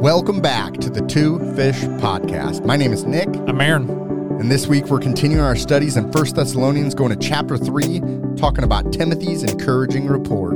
Welcome back to the Two Fish Podcast. My name is Nick, I'm Aaron. and this week we're continuing our studies in 1 Thessalonians, going to chapter 3, talking about Timothy's encouraging report.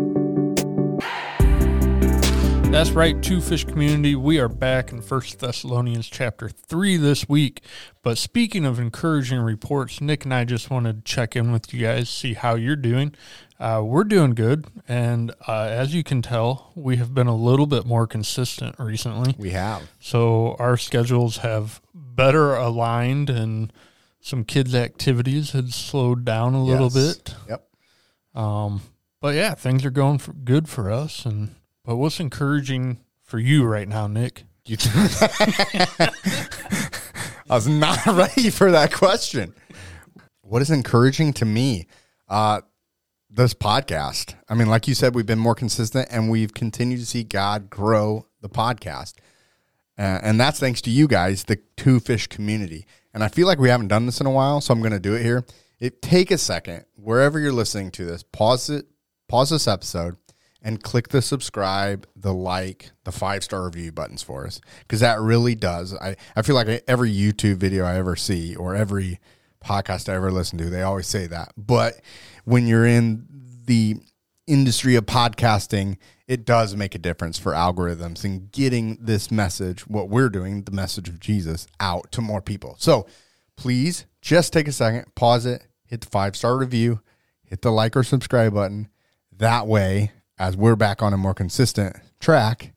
That's right, Two Fish Community. We are back in First Thessalonians chapter 3 this week. But speaking of encouraging reports, Nick and I just wanted to check in with you guys, see how you're doing. Uh, we're doing good. And uh, as you can tell, we have been a little bit more consistent recently. We have. So our schedules have better aligned and some kids' activities had slowed down a little Yes. bit. Yep. Um, but yeah, things are going for, good for us. And but what's encouraging for you right now, Nick? You I was not ready for that question. What is encouraging to me? Uh, this podcast. I mean, like you said, we've been more consistent and we've continued to see God grow the podcast. Uh, and that's thanks to you guys, the two fish community. And I feel like we haven't done this in a while, so I'm going to do it here. It take a second wherever you're listening to this, pause it, pause this episode, and click the subscribe, the like, the five star review buttons for us because that really does. I I feel like every YouTube video I ever see or every podcast I ever listen to, they always say that. But when you're in the industry of podcasting, it does make a difference for algorithms and getting this message, what we're doing, the message of Jesus, out to more people. So please just take a second, pause it, hit the five star review, hit the like or subscribe button. That way, as we're back on a more consistent track,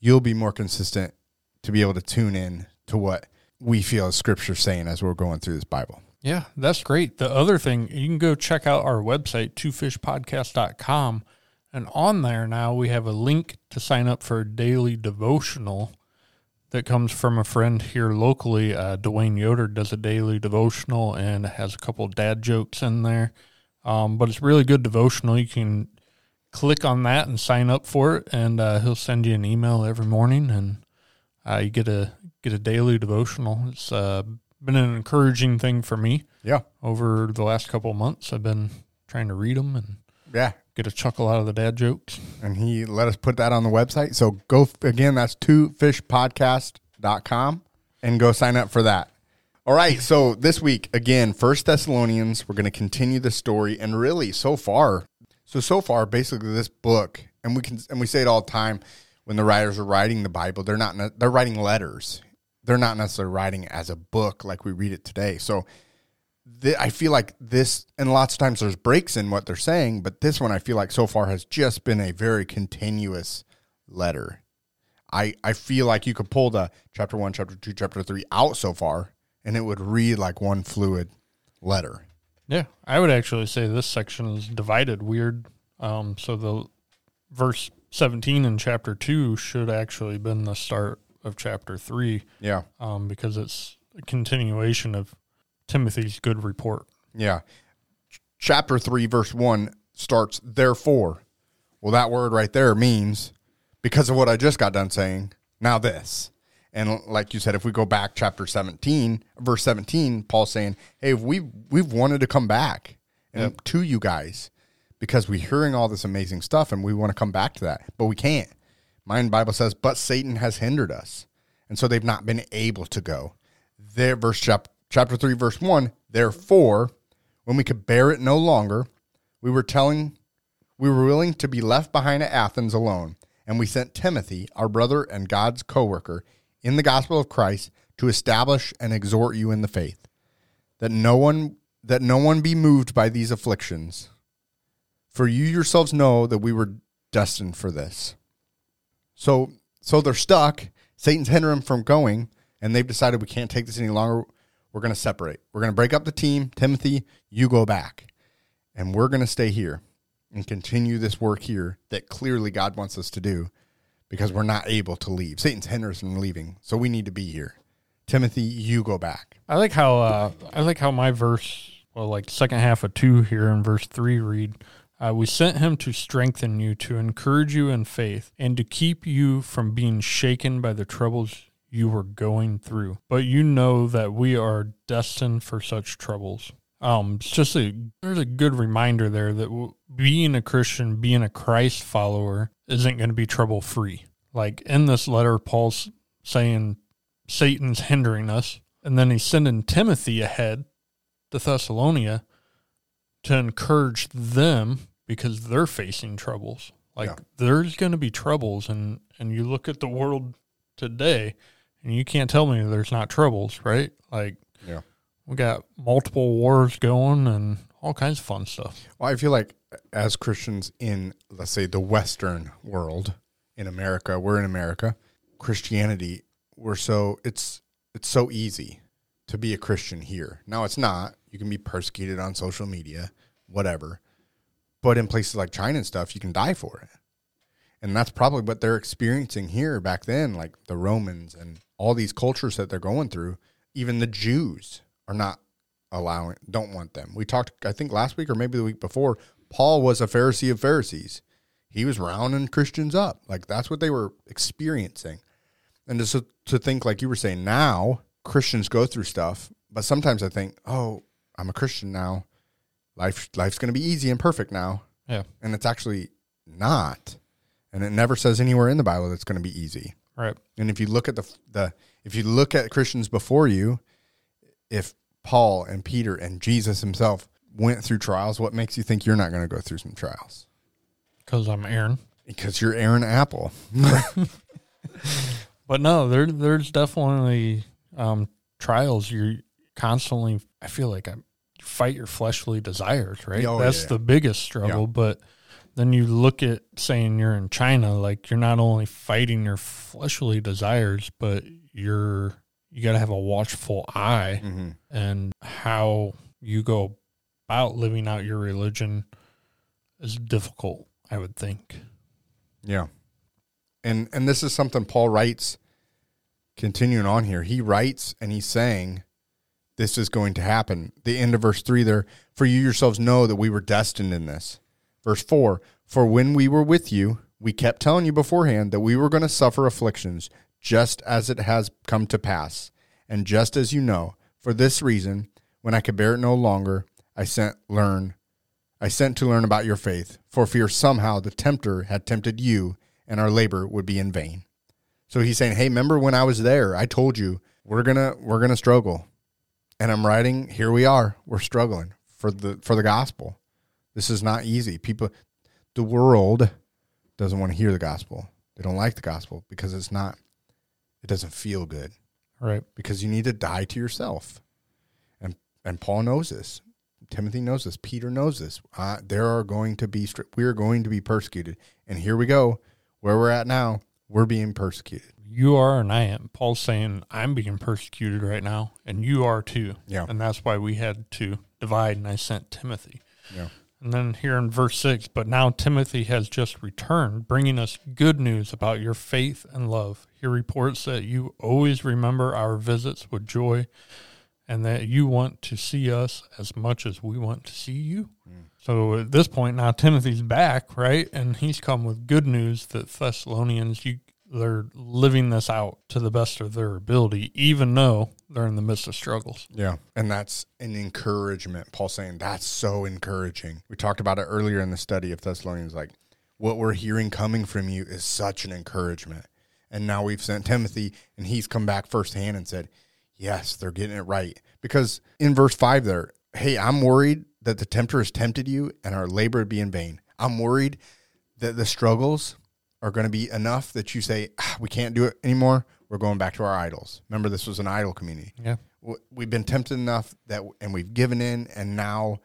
you'll be more consistent to be able to tune in to what we feel is scripture saying as we're going through this Bible. Yeah, that's great. The other thing, you can go check out our website, twofishpodcast.com. And on there now, we have a link to sign up for a daily devotional that comes from a friend here locally. Uh, Dwayne Yoder does a daily devotional and has a couple dad jokes in there. Um, but it's really good devotional. You can click on that and sign up for it, and uh, he'll send you an email every morning, and uh, you get a get a daily devotional. It's uh, been an encouraging thing for me Yeah. over the last couple of months. I've been trying to read them and Yeah. get a chuckle out of the dad jokes. and he let us put that on the website. So go again, that's two fishpodcast.com and go sign up for that. All right. So this week, again, First Thessalonians, we're going to continue the story. And really, so far, so so far, basically this book, and we can and we say it all the time when the writers are writing the Bible, they're not they're writing letters. They're not necessarily writing as a book like we read it today. So I feel like this, and lots of times there's breaks in what they're saying, but this one I feel like so far has just been a very continuous letter. I I feel like you could pull the chapter one, chapter two, chapter three out so far, and it would read like one fluid letter. Yeah, I would actually say this section is divided weird. Um, so the verse 17 in chapter 2 should actually been the start of chapter 3 Yeah, um, because it's a continuation of Timothy's good report. yeah. Ch- Chapter three, verse one starts. Therefore, well, that word right there means because of what I just got done saying. Now this. And like you said, if we go back chapter 17, verse 17, Paul's saying, Hey, we we've wanted to come back and to you guys because we're hearing all this amazing stuff and we want to come back to that, but we can't. My Bible says, but Satan has hindered us. And so they've not been able to go. There, verse chap- chapter 3, verse 1, therefore, when we could bear it no longer, we were telling we were willing to be left behind at Athens alone, and we sent Timothy, our brother and God's co-worker, in the gospel of Christ to establish and exhort you in the faith, that no one that no one be moved by these afflictions. For you yourselves know that we were destined for this. So so they're stuck. Satan's hindering them from going, and they've decided we can't take this any longer. We're going to separate. We're going to break up the team. Timothy, you go back, and we're going to stay here and continue this work here that clearly God wants us to do because we're not able to leave. Satan's hindering us from leaving, so we need to be here. Timothy, you go back. I like how uh, I like how my verse, well, like second half of two here in verse three read, uh, "We sent him to strengthen you, to encourage you in faith, and to keep you from being shaken by the troubles you were going through. But you know that we are destined for such troubles." Um, it's just a there's a good reminder there that being a Christian, being a Christ follower, isn't going to be trouble free. Like in this letter, Paul's saying Satan's hindering us. And then he's sending Timothy ahead to Thessalonia to encourage them because they're facing troubles. Like Yeah. there's going to be troubles and and you look at the world today and you can't tell me there's not troubles, right? Like Yeah. we got multiple wars going and all kinds of fun stuff. Well, I feel like as Christians in, let's say, the Western world in America, we're in America. Christianity, we're so it's it's so easy to be a Christian here. Now it's not. You can be persecuted on social media, whatever. But in places like China and stuff, you can die for it. And that's probably what they're experiencing here back then, like the Romans and all these cultures that they're going through. Even the Jews are not allowing, don't want them. We talked, I think last week or maybe the week before, Paul was a Pharisee of Pharisees. He was rounding Christians up. Like that's what they were experiencing. And just to, to think, like you were saying, now Christians go through stuff, but sometimes I think, oh, I'm a Christian now. Life, life's going to be easy and perfect now. Yeah. And it's actually not. And it never says anywhere in the Bible that it's going to be easy. Right. And if you look at the the if you look at Christians before you, if Paul and Peter and Jesus himself went through trials, what makes you think you're not going to go through some trials? Cuz I'm Aaron. Because you're Aaron Apple. But no, there there's definitely um, trials. You're constantly. I feel like I fight your fleshly desires. Right. Oh, That's yeah. the biggest struggle. Yeah. But then you look at saying you're in China. Like you're not only fighting your fleshly desires, but you're you got to have a watchful eye hmm and how you go about living out your religion is difficult. I would think. Yeah. And and this is something Paul writes continuing on here. He writes and he's saying this is going to happen. The end of verse 3 there, for you yourselves know that we were destined in this. Verse 4, for when we were with you, we kept telling you beforehand that we were going to suffer afflictions just as it has come to pass. And just as you know, for this reason, when I could bear it no longer, I sent learn I sent to learn about your faith, for fear somehow the tempter had tempted you, and our labor would be in vain. So he's saying, "Hey, remember when I was there? I told you we're gonna we're gonna struggle, and I'm writing. Here we are. We're struggling for the for the gospel. This is not easy. People, the world doesn't want to hear the gospel. They don't like the gospel because it's not. It doesn't feel good Right. because you need to die to yourself. And and Paul knows this. Timothy knows this. Peter knows this. Uh, there are going to be stri- we are going to be persecuted. And here we go, where we're at now. We're being persecuted. You are and I am. Paul's saying I'm being persecuted right now, and you are too. Yeah. And that's why we had to divide, and I sent Timothy. Yeah. And then here in verse 6, but now Timothy has just returned, bringing us good news about your faith and love. He reports that you always remember our visits with joy and that you want to see us as much as we want to see you. Mm. So at this point, now Timothy's back, right? And he's come with good news that Thessalonians, you, they're living this out to the best of their ability, even though they're in the midst of struggles. Yeah. And that's an encouragement. Paul saying that's so encouraging. We talked about it earlier in the study of Thessalonians. Like, what we're hearing coming from you is such an encouragement. And now we've sent Timothy, and he's come back firsthand and said, Yes, they're getting it right. Because in verse 5 there, hey, I'm worried that the tempter has tempted you and our labor would be in vain. I'm worried that the struggles are going to be enough that you say, ah, we can't do it anymore. We're going back to our idols. Remember, this was an idol community Yeah. we've been tempted enough that and we've given in and now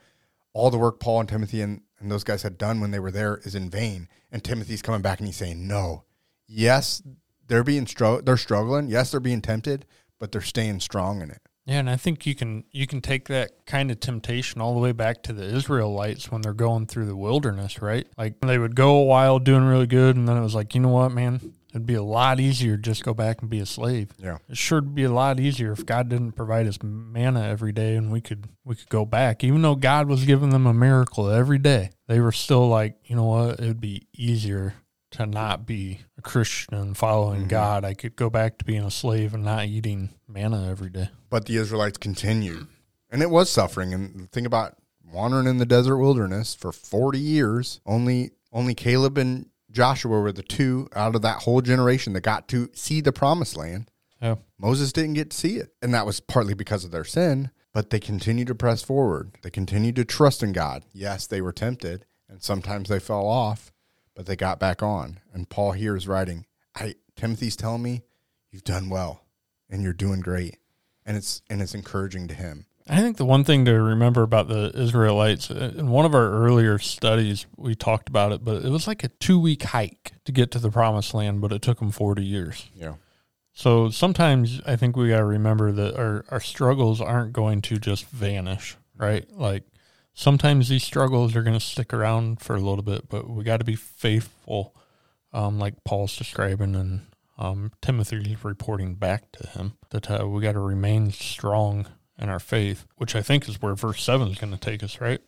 all the work paul and timothy and, and those guys had done when they were there is in vain and timothy's coming back and he's saying no yes they're being stro- they're struggling yes they're being tempted but they're staying strong in it Yeah, and I think you can you can take that kind of temptation all the way back to the Israelites when they're going through the wilderness, right? Like they would go a while doing really good, and then it was like, you know what, man, it'd be a lot easier to just go back and be a slave. yeah It sure would be a lot easier if God didn't provide us manna every day, and we could we could go back, even though God was giving them a miracle every day. They were still like, you know what, it would be easier to not be a Christian and following mm-hmm. God. I could go back to being a slave and not eating manna every day. but the israelites continued and it was suffering and think about wandering in the desert wilderness for 40 years only only caleb and joshua were the two out of that whole generation that got to see the promised land Yeah. Moses didn't get to see it. And that was partly because of their sin, but they continued to press forward. They continued to trust in God. Yes, they were tempted and sometimes they fell off, but they got back on. And Paul here is writing, I Timothy's telling me you've done well and you're doing great. And it's and it's encouraging to him. I think the one thing to remember about the Israelites uh, in one of our earlier studies, we talked about it, but it was like a two week hike to get to the promised land, but it took them 40 years. Yeah. So sometimes I think we got to remember that our, our struggles aren't going to just vanish, right? Like sometimes these struggles are going to stick around for a little bit, but we got to be faithful, um, like Paul's describing and um, Timothy's reporting back to him that uh, we got to remain strong in our faith, which I think is where verse 7 is going to take us, right?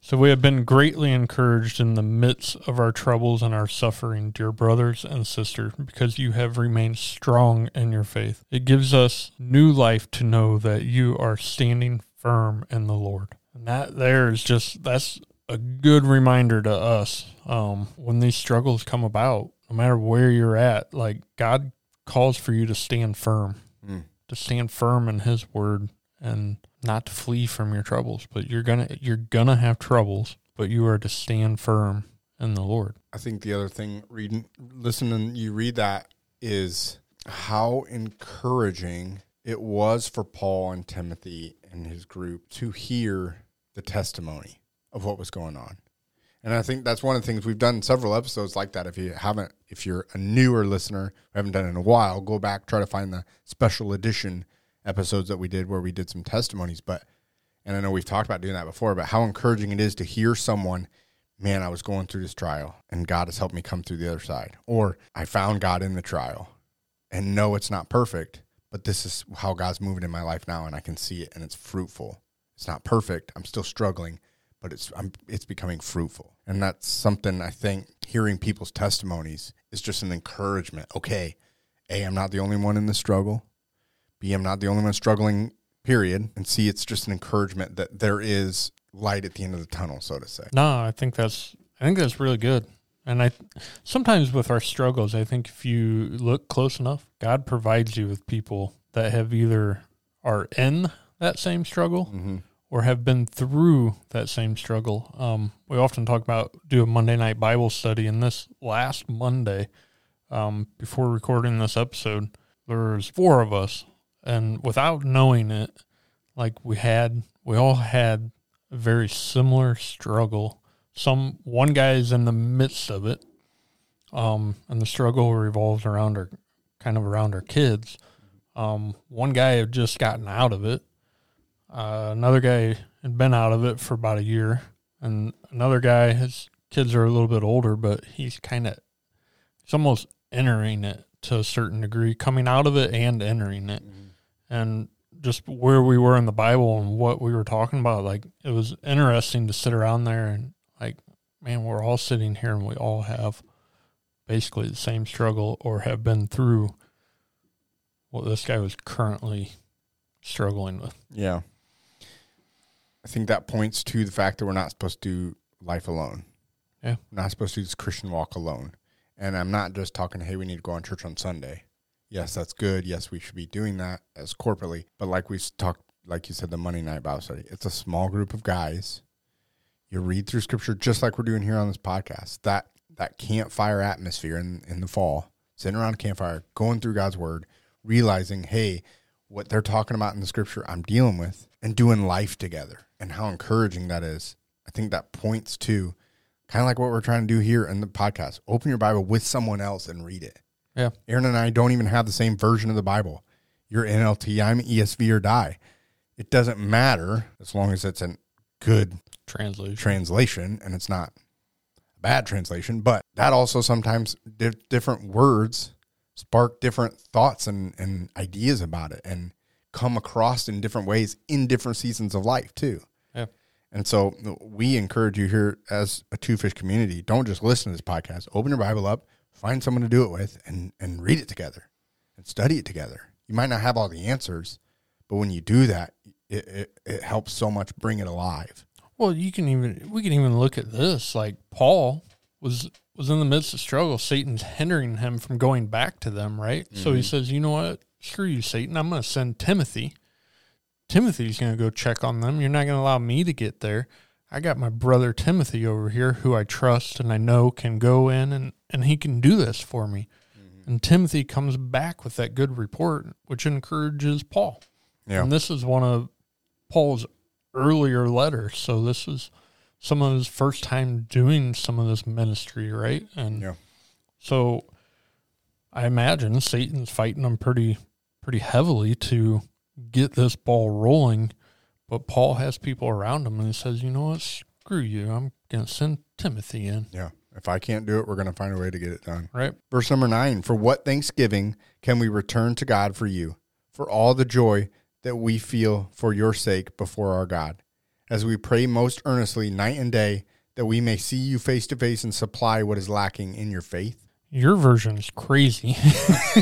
So we have been greatly encouraged in the midst of our troubles and our suffering, dear brothers and sisters, because you have remained strong in your faith. It gives us new life to know that you are standing firm in the Lord. And that there is just, that's a good reminder to us um, when these struggles come about, no matter where you're at, like God calls for you to stand firm, Mm. to stand firm in His word and not to flee from your troubles, but you're gonna you're gonna have troubles, but you are to stand firm in the Lord. I think the other thing reading listening you read that is how encouraging it was for Paul and Timothy and his group to hear the testimony of what was going on. And I think that's one of the things we've done several episodes like that. If you haven't, if you're a newer listener, we haven't done in a while, go back, try to find the special edition episodes that we did where we did some testimonies. But, and I know we've talked about doing that before, but how encouraging it is to hear someone, man, I was going through this trial and God has helped me come through the other side. Or I found God in the trial and know it's not perfect, but this is how God's moving in my life now and I can see it and it's fruitful. It's not perfect. I'm still struggling, but it's I'm, it's becoming fruitful. And that's something I think hearing people's testimonies is just an encouragement. Okay, A, I'm not the only one in the struggle. B, I'm not the only one struggling, period. And C, it's just an encouragement that there is light at the end of the tunnel, so to say. No, I think that's I think that's really good. And I sometimes with our struggles, I think if you look close enough, God provides you with people that have either are in that same struggle Mm-hmm. or have been through that same struggle. Um, we often talk about do a Monday night Bible study, and this last Monday, um, before recording this episode, there's four of us, and without knowing it, like we had, we all had a very similar struggle. Some one guy is in the midst of it, um, and the struggle revolves around our kind of around our kids. Um, one guy had just gotten out of it. Uh, another guy had been out of it for about a year, and another guy, his kids are a little bit older, but he's kind of, he's almost entering it to a certain degree, coming out of it and entering it, and just where we were in the Bible and what we were talking about. Like it was interesting to sit around there and like, man, we're all sitting here and we all have basically the same struggle or have been through what this guy was currently struggling with. Yeah. I think that points to the fact that we're not supposed to do life alone. Yeah. We're not supposed to do this Christian walk alone. And I'm not just talking, hey, we need to go on church on Sunday. Yes, that's good. Yes, we should be doing that as corporately. But like we talked, like you said, the Monday night Bible study, it's a small group of guys. You read through scripture just like we're doing here on this podcast. That that campfire atmosphere in, in the fall, sitting around a campfire, going through God's word, realizing, hey, what they're talking about in the scripture I'm dealing with and doing life together and how encouraging that is. I think that points to kind of like what we're trying to do here in the podcast. Open your Bible with someone else and read it. Yeah. Aaron and I don't even have the same version of the Bible. You're NLT, I'm ESV or die. It doesn't matter as long as it's a good Translation. translation and it's not a bad translation, but that also sometimes di- different words spark different thoughts and, and ideas about it and come across in different ways in different seasons of life too. Yeah. And so we encourage you here as a two fish community, don't just listen to this podcast. Open your Bible up, find someone to do it with and, and read it together and study it together. You might not have all the answers, but when you do that, it, it, it helps so much bring it alive. Well, you can even we can even look at this. Like Paul was was in the midst of struggle. Satan's hindering him from going back to them, right? So he mm-hmm. says, "You know what? Screw you, Satan. I'm going to send Timothy. Timothy's going to go check on them. You're not going to allow me to get there. I got my brother Timothy over here who I trust and I know can go in and, and he can do this for me. Mm-hmm. And Timothy comes back with that good report, which encourages Paul. Yeah. And this is one of Paul's earlier letters. So this is some of his first time doing some of this ministry, right? And yeah. so I imagine Satan's fighting him pretty pretty heavily to get this ball rolling. But Paul has people around him and he says, you know what, screw you. I'm gonna send Timothy in. Yeah. If I can't do it, we're gonna find a way to get it done. Right. Verse number nine. For what thanksgiving can we return to God for you? For all the joy that we feel for your sake before our God as we pray most earnestly night and day that we may see you face to face and supply what is lacking in your faith. Your version is crazy.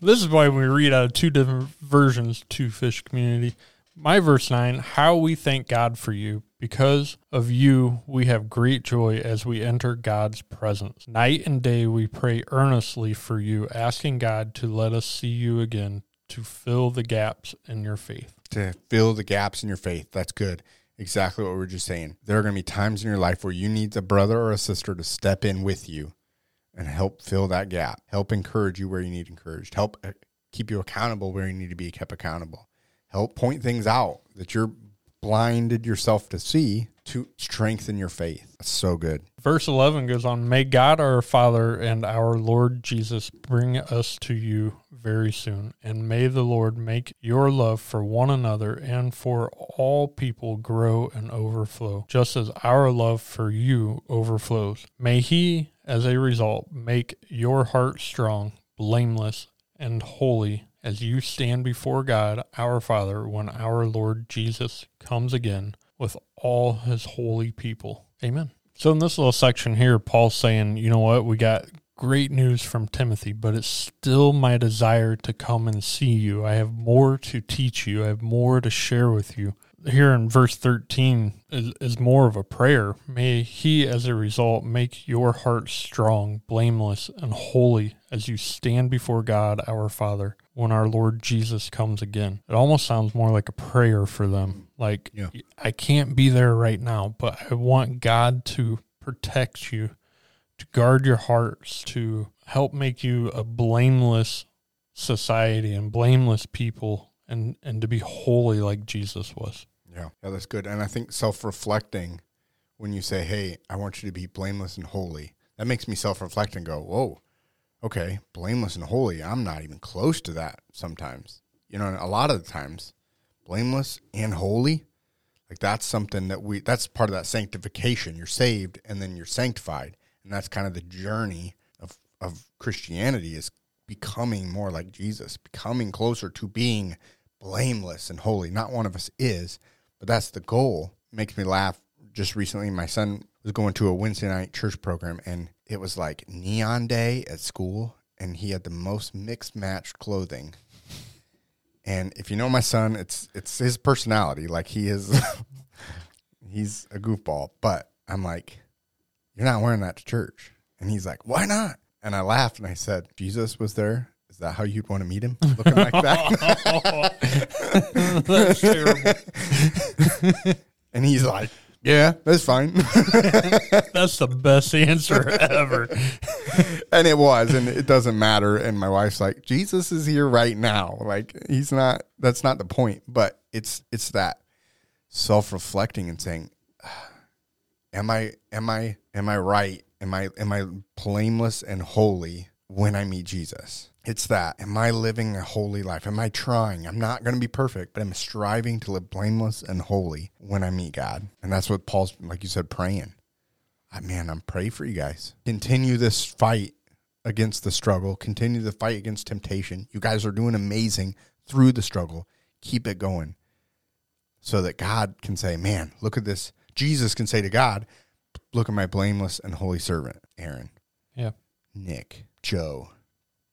this is why we read out of two different versions to fish community. My verse 9, how we thank God for you. Because of you, we have great joy as we enter God's presence. Night and day, we pray earnestly for you, asking God to let us see you again to fill the gaps in your faith to fill the gaps in your faith. That's good. Exactly what we are just saying. There are going to be times in your life where you need a brother or a sister to step in with you and help fill that gap, help encourage you where you need encouraged, help uh, keep you accountable where you need to be kept accountable, help point things out that you're blinded yourself to see to strengthen your faith. That's so good. Verse 11 goes on May God our Father and our Lord Jesus bring us to you very soon. And may the Lord make your love for one another and for all people grow and overflow, just as our love for you overflows. May He, as a result, make your heart strong, blameless, and holy as you stand before God our Father when our Lord Jesus comes again with all his holy people. Amen. So, in this little section here, Paul's saying, you know what, we got great news from Timothy, but it's still my desire to come and see you. I have more to teach you, I have more to share with you. Here in verse 13 is, is more of a prayer. May he, as a result, make your heart strong, blameless, and holy as you stand before God our Father when our Lord Jesus comes again. It almost sounds more like a prayer for them. Like, yeah. I can't be there right now, but I want God to protect you, to guard your hearts, to help make you a blameless society and blameless people and, and to be holy like Jesus was. Yeah, yeah, that's good. And I think self reflecting when you say, Hey, I want you to be blameless and holy, that makes me self reflect and go, Whoa, okay, blameless and holy. I'm not even close to that sometimes. You know, a lot of the times, blameless and holy, like that's something that we, that's part of that sanctification. You're saved and then you're sanctified. And that's kind of the journey of, of Christianity is becoming more like Jesus, becoming closer to being blameless and holy. Not one of us is, but that's the goal. Makes me laugh. Just recently, my son was going to a Wednesday night church program and it was like neon day at school and he had the most mixed matched clothing. And if you know my son, it's it's his personality. Like he is he's a goofball. But I'm like, You're not wearing that to church. And he's like, Why not? And I laughed and I said, Jesus was there. That how you'd want to meet him? Looking like that? That's terrible. and he's like, yeah, that's fine. that's the best answer ever. and it was, and it doesn't matter. And my wife's like, Jesus is here right now. Like he's not. That's not the point. But it's it's that self reflecting and saying, ah, Am I am I am I right? Am I am I blameless and holy when I meet Jesus? It's that. Am I living a holy life? Am I trying? I'm not going to be perfect, but I'm striving to live blameless and holy when I meet God. And that's what Paul's, like you said, praying. I, man, I'm praying for you guys. Continue this fight against the struggle. Continue the fight against temptation. You guys are doing amazing through the struggle. Keep it going so that God can say, man, look at this. Jesus can say to God, look at my blameless and holy servant, Aaron. Yeah. Nick, Joe,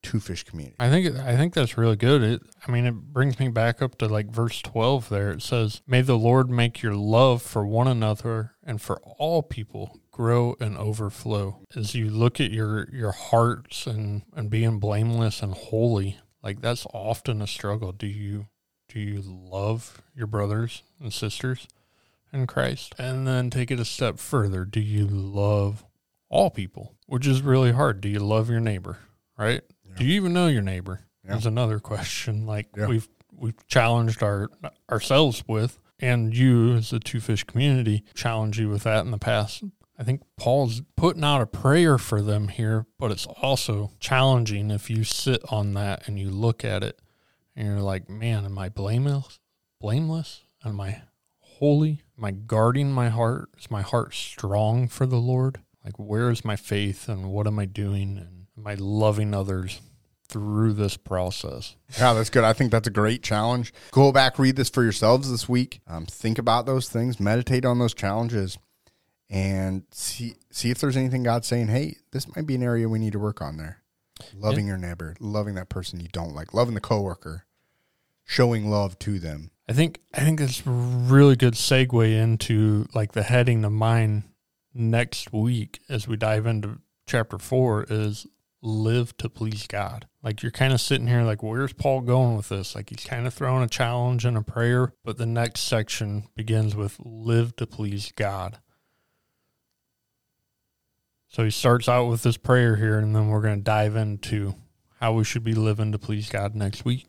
two fish community. I think I think that's really good. It I mean it brings me back up to like verse 12 there. It says, "May the Lord make your love for one another and for all people grow and overflow." As you look at your your hearts and and being blameless and holy, Like that's often a struggle. Do you do you love your brothers and sisters in Christ? And then take it a step further. Do you love all people? Which is really hard. Do you love your neighbor? Right? Yeah. Do you even know your neighbor? Yeah. That's another question. Like Yeah. we've we've challenged our ourselves with, and you as the two fish community challenge you with that in the past. I think Paul's putting out a prayer for them here, but it's also challenging if you sit on that and you look at it and you're like, man, am I blameless? Blameless? Am I holy? Am I guarding my heart? Is my heart strong for the Lord? Like, where is my faith and what am I doing? And I loving others through this process? Yeah, that's good. I think that's a great challenge. Go back, read this for yourselves this week. Um, think about those things, meditate on those challenges, and see see if there's anything God's saying. Hey, this might be an area we need to work on there. Loving your neighbor, loving that person you don't like, loving the coworker, showing love to them. I think I think it's a really good segue into like the heading of mine next week as we dive into chapter four is live to please God. Like you're kind of sitting here like where's Paul going with this? Like he's kind of throwing a challenge and a prayer, but the next section begins with live to please God. So he starts out with this prayer here and then we're going to dive into how we should be living to please God next week.